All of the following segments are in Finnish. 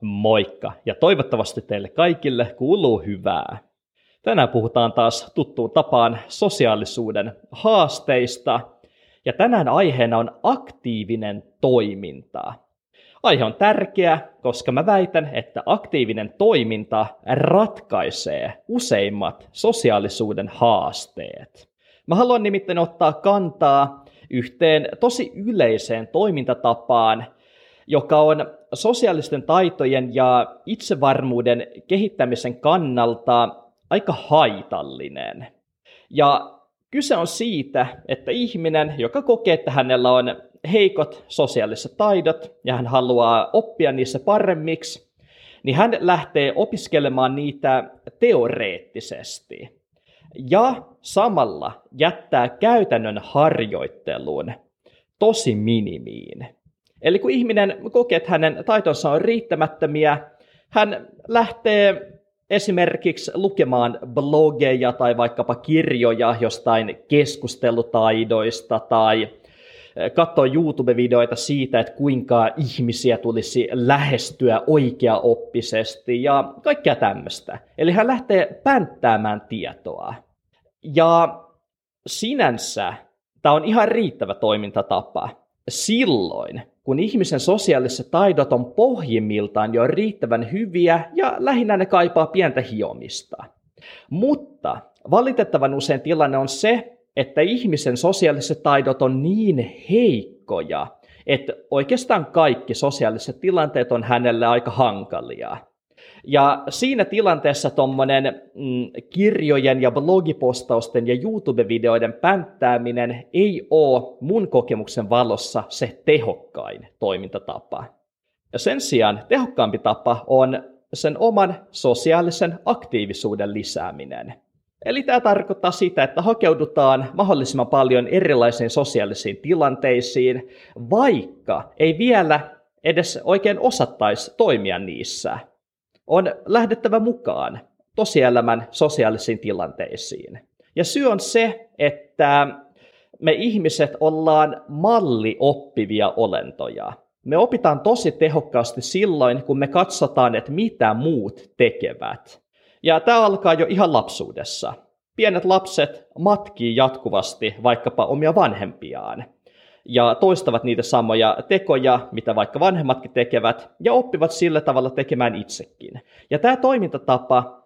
Moikka ja toivottavasti teille kaikille kuuluu hyvää. Tänään puhutaan taas tuttuun tapaan sosiaalisuuden haasteista ja tänään aiheena on aktiivinen toiminta. Aihe on tärkeä, koska mä väitän, että aktiivinen toiminta ratkaisee useimmat sosiaalisuuden haasteet. Mä haluan nimittäin ottaa kantaa yhteen tosi yleiseen toimintatapaan, joka on sosiaalisten taitojen ja itsevarmuuden kehittämisen kannalta aika haitallinen. Ja kyse on siitä, että ihminen, joka kokee, että hänellä on heikot sosiaaliset taidot ja hän haluaa oppia niissä paremmiksi, niin hän lähtee opiskelemaan niitä teoreettisesti. Ja samalla jättää käytännön harjoitteluun tosi minimiin. Eli kun ihminen kokee, että hänen taitonsa on riittämättömiä, hän lähtee esimerkiksi lukemaan blogeja tai vaikkapa kirjoja jostain keskustelutaidoista tai eh, katsoa YouTube-videoita siitä, että kuinka ihmisiä tulisi lähestyä oikeaoppisesti ja kaikkea tämmöistä. Eli hän lähtee pänttäämään tietoa. Ja sinänsä tämä on ihan riittävä toimintatapa silloin, kun ihmisen sosiaaliset taidot on pohjimmiltaan jo riittävän hyviä ja lähinnä ne kaipaa pientä hiomista. Mutta valitettavan usein tilanne on se, että ihmisen sosiaaliset taidot on niin heikkoja, että oikeastaan kaikki sosiaaliset tilanteet on hänelle aika hankalia. Ja siinä tilanteessa tuommoinen mm, kirjojen ja blogipostausten ja YouTube-videoiden pänttääminen ei ole mun kokemuksen valossa se tehokkain toimintatapa. Ja sen sijaan tehokkaampi tapa on sen oman sosiaalisen aktiivisuuden lisääminen. Eli tämä tarkoittaa sitä, että hakeudutaan mahdollisimman paljon erilaisiin sosiaalisiin tilanteisiin, vaikka ei vielä edes oikein osattaisi toimia niissä – on lähdettävä mukaan tosielämän sosiaalisiin tilanteisiin. Ja syy on se, että me ihmiset ollaan mallioppivia olentoja. Me opitaan tosi tehokkaasti silloin, kun me katsotaan, että mitä muut tekevät. Ja tämä alkaa jo ihan lapsuudessa. Pienet lapset matkii jatkuvasti vaikkapa omia vanhempiaan ja toistavat niitä samoja tekoja, mitä vaikka vanhemmatkin tekevät, ja oppivat sillä tavalla tekemään itsekin. Ja tämä toimintatapa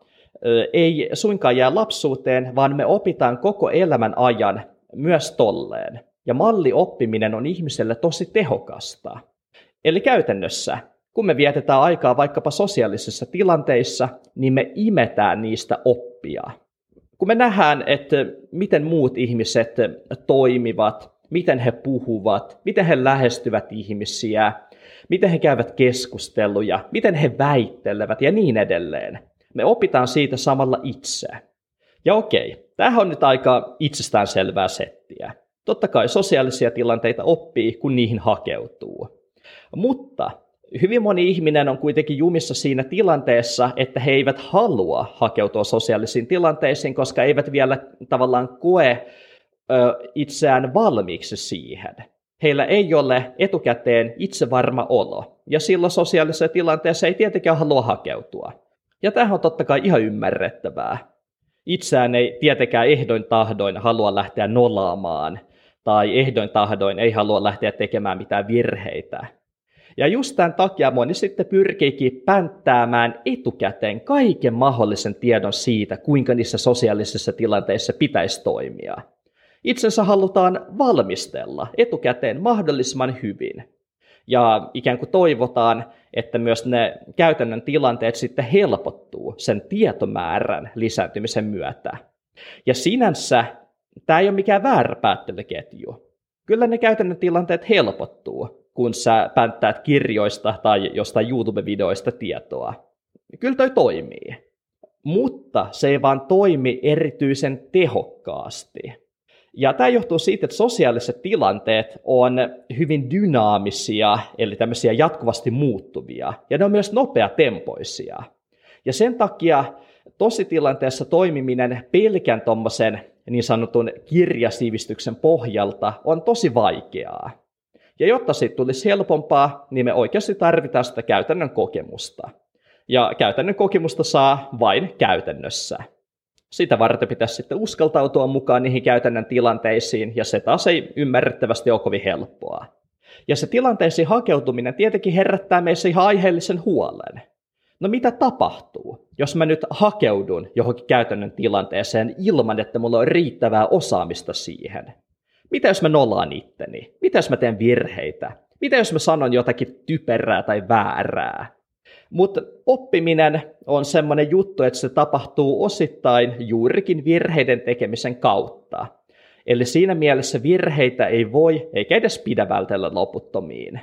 ei suinkaan jää lapsuuteen, vaan me opitaan koko elämän ajan myös tolleen. Ja mallioppiminen on ihmiselle tosi tehokasta. Eli käytännössä, kun me vietetään aikaa vaikkapa sosiaalisissa tilanteissa, niin me imetään niistä oppia. Kun me nähdään, että miten muut ihmiset toimivat, miten he puhuvat, miten he lähestyvät ihmisiä, miten he käyvät keskusteluja, miten he väittelevät ja niin edelleen. Me opitaan siitä samalla itse. Ja okei, tämähän on nyt aika itsestäänselvää settiä. Totta kai sosiaalisia tilanteita oppii, kun niihin hakeutuu. Mutta hyvin moni ihminen on kuitenkin jumissa siinä tilanteessa, että he eivät halua hakeutua sosiaalisiin tilanteisiin, koska eivät vielä tavallaan koe itseään valmiiksi siihen. Heillä ei ole etukäteen itsevarma olo, ja silloin sosiaalisessa tilanteessa ei tietenkään halua hakeutua. Ja tämähän on totta kai ihan ymmärrettävää. Itseään ei tietenkään ehdoin tahdoin halua lähteä nolaamaan, tai ehdoin tahdoin ei halua lähteä tekemään mitään virheitä. Ja just tämän takia moni sitten pyrkiikin pänttäämään etukäteen kaiken mahdollisen tiedon siitä, kuinka niissä sosiaalisissa tilanteissa pitäisi toimia itsensä halutaan valmistella etukäteen mahdollisimman hyvin. Ja ikään kuin toivotaan, että myös ne käytännön tilanteet sitten helpottuu sen tietomäärän lisääntymisen myötä. Ja sinänsä tämä ei ole mikään väärä päättelyketju. Kyllä ne käytännön tilanteet helpottuu, kun sä pänttäät kirjoista tai jostain YouTube-videoista tietoa. Kyllä toi toimii. Mutta se ei vaan toimi erityisen tehokkaasti. Ja tämä johtuu siitä, että sosiaaliset tilanteet on hyvin dynaamisia, eli tämmöisiä jatkuvasti muuttuvia, ja ne on myös nopeatempoisia. Ja sen takia tositilanteessa toimiminen pelkän tuommoisen niin sanotun kirjasivistyksen pohjalta on tosi vaikeaa. Ja jotta siitä tulisi helpompaa, niin me oikeasti tarvitaan sitä käytännön kokemusta. Ja käytännön kokemusta saa vain käytännössä. Sitä varten pitäisi sitten uskaltautua mukaan niihin käytännön tilanteisiin, ja se taas ei ymmärrettävästi ole kovin helppoa. Ja se tilanteisiin hakeutuminen tietenkin herättää meissä ihan aiheellisen huolen. No mitä tapahtuu, jos mä nyt hakeudun johonkin käytännön tilanteeseen ilman, että mulla on riittävää osaamista siihen? Mitä jos mä nollaan itteni? Mitä jos mä teen virheitä? Mitä jos mä sanon jotakin typerää tai väärää? Mutta oppiminen on semmoinen juttu, että se tapahtuu osittain juurikin virheiden tekemisen kautta. Eli siinä mielessä virheitä ei voi eikä edes pidä vältellä loputtomiin.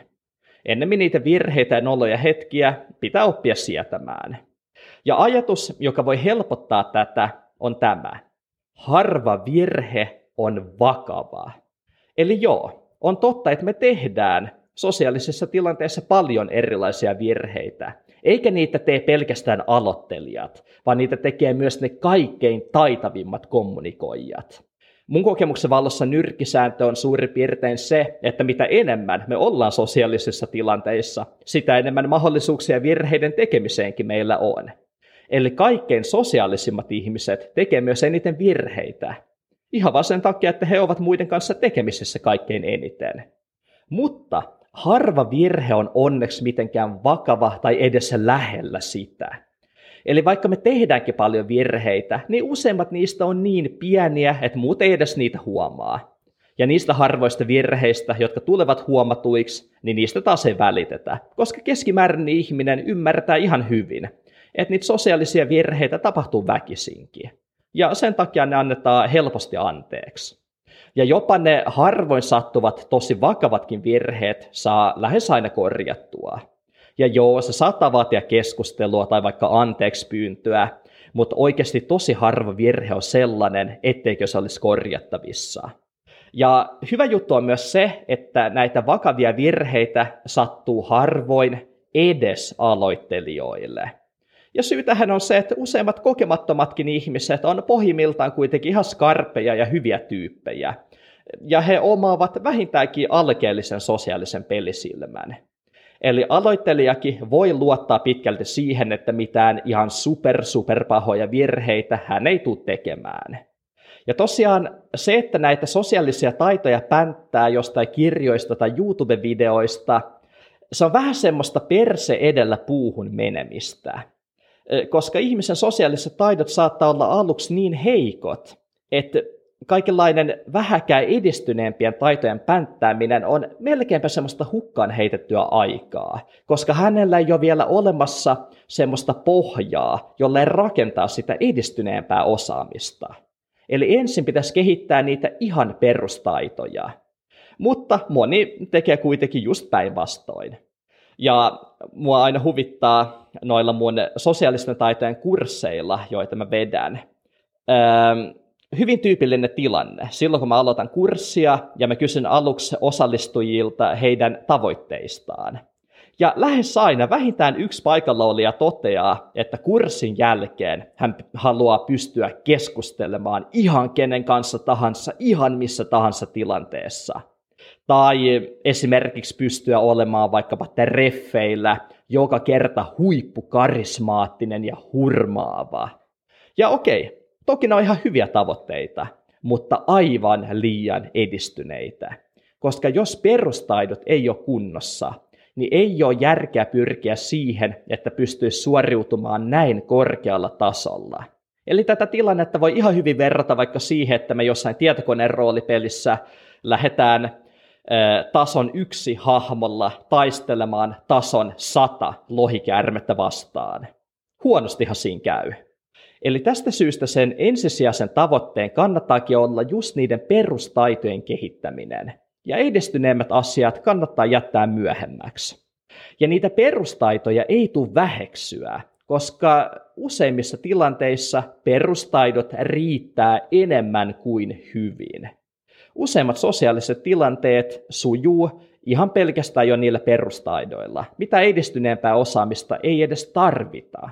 Ennemmin niitä virheitä ja noloja hetkiä pitää oppia sietämään. Ja ajatus, joka voi helpottaa tätä, on tämä. Harva virhe on vakava. Eli joo, on totta, että me tehdään sosiaalisessa tilanteessa paljon erilaisia virheitä. Eikä niitä tee pelkästään aloittelijat, vaan niitä tekee myös ne kaikkein taitavimmat kommunikoijat. Mun kokemuksen valossa nyrkkisääntö on suurin piirtein se, että mitä enemmän me ollaan sosiaalisissa tilanteissa, sitä enemmän mahdollisuuksia virheiden tekemiseenkin meillä on. Eli kaikkein sosiaalisimmat ihmiset tekee myös eniten virheitä. Ihan vaan sen takia, että he ovat muiden kanssa tekemisissä kaikkein eniten. Mutta harva virhe on onneksi mitenkään vakava tai edes lähellä sitä. Eli vaikka me tehdäänkin paljon virheitä, niin useimmat niistä on niin pieniä, että muut ei edes niitä huomaa. Ja niistä harvoista virheistä, jotka tulevat huomatuiksi, niin niistä taas ei välitetä, koska keskimäärin ihminen ymmärtää ihan hyvin, että niitä sosiaalisia virheitä tapahtuu väkisinkin. Ja sen takia ne annetaan helposti anteeksi. Ja jopa ne harvoin sattuvat tosi vakavatkin virheet saa lähes aina korjattua. Ja joo, se saattaa vaatia keskustelua tai vaikka anteeksi pyyntöä, mutta oikeasti tosi harva virhe on sellainen, etteikö se olisi korjattavissa. Ja hyvä juttu on myös se, että näitä vakavia virheitä sattuu harvoin edes aloittelijoille. Ja syytähän on se, että useimmat kokemattomatkin ihmiset on pohjimmiltaan kuitenkin ihan skarpeja ja hyviä tyyppejä. Ja he omaavat vähintäänkin alkeellisen sosiaalisen pelisilmän. Eli aloittelijakin voi luottaa pitkälti siihen, että mitään ihan super super pahoja virheitä hän ei tule tekemään. Ja tosiaan se, että näitä sosiaalisia taitoja pänttää jostain kirjoista tai YouTube-videoista, se on vähän semmoista perse edellä puuhun menemistä. Koska ihmisen sosiaaliset taidot saattaa olla aluksi niin heikot, että kaikenlainen vähäkään edistyneempien taitojen pänttääminen on melkeinpä semmoista hukkaan heitettyä aikaa, koska hänellä ei ole vielä olemassa semmoista pohjaa, jolle rakentaa sitä edistyneempää osaamista. Eli ensin pitäisi kehittää niitä ihan perustaitoja. Mutta moni tekee kuitenkin just päinvastoin. Ja mua aina huvittaa noilla mun sosiaalisten taitojen kursseilla, joita mä vedän, hyvin tyypillinen tilanne. Silloin kun mä aloitan kurssia ja mä kysyn aluksi osallistujilta heidän tavoitteistaan. Ja lähes aina vähintään yksi paikallaolija toteaa, että kurssin jälkeen hän haluaa pystyä keskustelemaan ihan kenen kanssa tahansa, ihan missä tahansa tilanteessa. Tai esimerkiksi pystyä olemaan vaikkapa treffeillä joka kerta huippukarismaattinen ja hurmaava. Ja okei, Toki ne on ihan hyviä tavoitteita, mutta aivan liian edistyneitä. Koska jos perustaidot ei ole kunnossa, niin ei ole järkeä pyrkiä siihen, että pystyisi suoriutumaan näin korkealla tasolla. Eli tätä tilannetta voi ihan hyvin verrata vaikka siihen, että me jossain tietokoneen roolipelissä lähdetään tason yksi hahmolla taistelemaan tason sata lohikäärmettä vastaan. Huonostihan siinä käy. Eli tästä syystä sen ensisijaisen tavoitteen kannattaakin olla just niiden perustaitojen kehittäminen. Ja edistyneemmät asiat kannattaa jättää myöhemmäksi. Ja niitä perustaitoja ei tule väheksyä, koska useimmissa tilanteissa perustaidot riittää enemmän kuin hyvin. Useimmat sosiaaliset tilanteet sujuu ihan pelkästään jo niillä perustaidoilla. Mitä edistyneempää osaamista ei edes tarvita.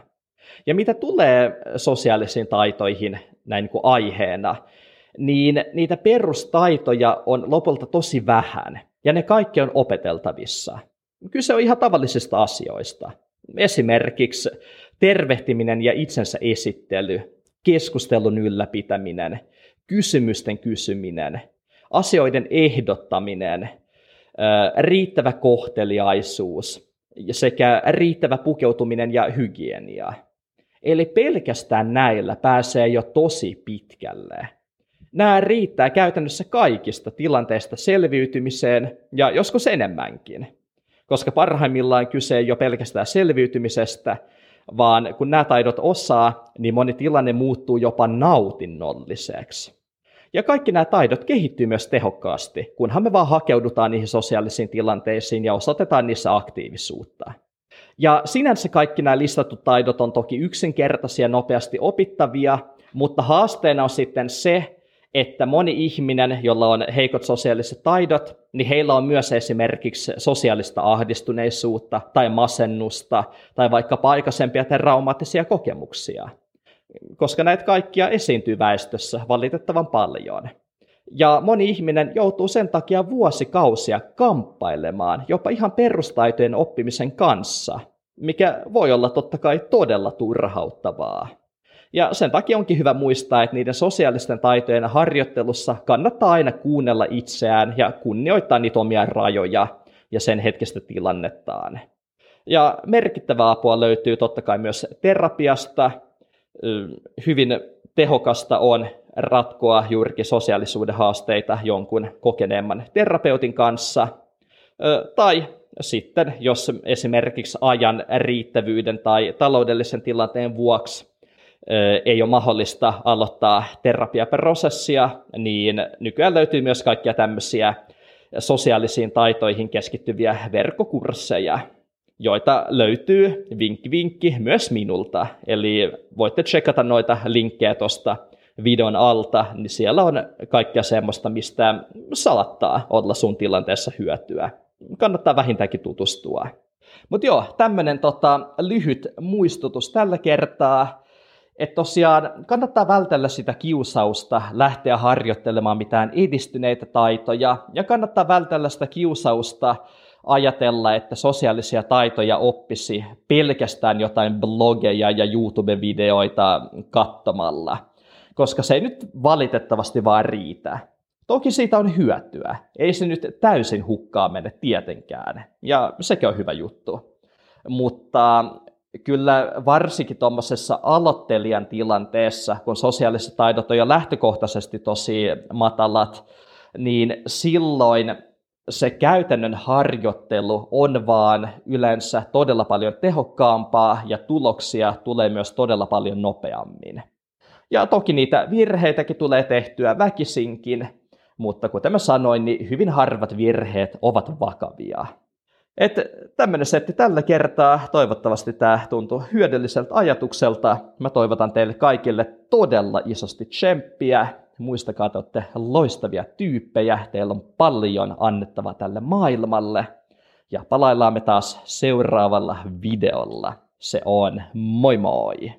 Ja mitä tulee sosiaalisiin taitoihin näin niin kuin aiheena, niin niitä perustaitoja on lopulta tosi vähän. Ja ne kaikki on opeteltavissa. Kyse on ihan tavallisista asioista. Esimerkiksi tervehtiminen ja itsensä esittely, keskustelun ylläpitäminen, kysymysten kysyminen, asioiden ehdottaminen, riittävä kohteliaisuus sekä riittävä pukeutuminen ja hygienia. Eli pelkästään näillä pääsee jo tosi pitkälle. Nämä riittää käytännössä kaikista tilanteista selviytymiseen ja joskus enemmänkin, koska parhaimmillaan kyse ei jo pelkästään selviytymisestä, vaan kun nämä taidot osaa, niin moni tilanne muuttuu jopa nautinnolliseksi. Ja kaikki nämä taidot kehittyy myös tehokkaasti, kunhan me vaan hakeudutaan niihin sosiaalisiin tilanteisiin ja osoitetaan niissä aktiivisuutta. Ja sinänsä kaikki nämä listatut taidot on toki yksinkertaisia, nopeasti opittavia, mutta haasteena on sitten se, että moni ihminen, jolla on heikot sosiaaliset taidot, niin heillä on myös esimerkiksi sosiaalista ahdistuneisuutta tai masennusta tai vaikka aikaisempia traumaattisia kokemuksia, koska näitä kaikkia esiintyy väestössä valitettavan paljon. Ja moni ihminen joutuu sen takia vuosikausia kamppailemaan jopa ihan perustaitojen oppimisen kanssa, mikä voi olla totta kai todella turhauttavaa. Ja sen takia onkin hyvä muistaa, että niiden sosiaalisten taitojen harjoittelussa kannattaa aina kuunnella itseään ja kunnioittaa niitä omia rajoja ja sen hetkestä tilannettaan. Ja merkittävää apua löytyy totta kai myös terapiasta. Hyvin tehokasta on ratkoa juurikin sosiaalisuuden haasteita jonkun kokeneemman terapeutin kanssa. Tai sitten, jos esimerkiksi ajan riittävyyden tai taloudellisen tilanteen vuoksi ei ole mahdollista aloittaa terapiaprosessia, niin nykyään löytyy myös kaikkia tämmöisiä sosiaalisiin taitoihin keskittyviä verkkokursseja, joita löytyy vinkki vinkki myös minulta. Eli voitte tsekata noita linkkejä tuosta videon alta, niin siellä on kaikkea semmoista, mistä saattaa olla sun tilanteessa hyötyä. Kannattaa vähintäänkin tutustua. Mutta joo, tämmöinen tota, lyhyt muistutus tällä kertaa että tosiaan kannattaa vältellä sitä kiusausta lähteä harjoittelemaan mitään edistyneitä taitoja, ja kannattaa vältellä sitä kiusausta ajatella, että sosiaalisia taitoja oppisi pelkästään jotain blogeja ja YouTube-videoita katsomalla, koska se ei nyt valitettavasti vaan riitä. Toki siitä on hyötyä, ei se nyt täysin hukkaa mene tietenkään, ja sekin on hyvä juttu. Mutta kyllä varsinkin tuommoisessa aloittelijan tilanteessa, kun sosiaaliset taidot on jo lähtökohtaisesti tosi matalat, niin silloin se käytännön harjoittelu on vaan yleensä todella paljon tehokkaampaa ja tuloksia tulee myös todella paljon nopeammin. Ja toki niitä virheitäkin tulee tehtyä väkisinkin, mutta kuten mä sanoin, niin hyvin harvat virheet ovat vakavia. Että tämmöinen setti tällä kertaa. Toivottavasti tämä tuntuu hyödylliseltä ajatukselta. Mä toivotan teille kaikille todella isosti tsemppiä. Muistakaa, että olette loistavia tyyppejä. Teillä on paljon annettavaa tälle maailmalle. Ja palaillaan me taas seuraavalla videolla. Se on moi moi!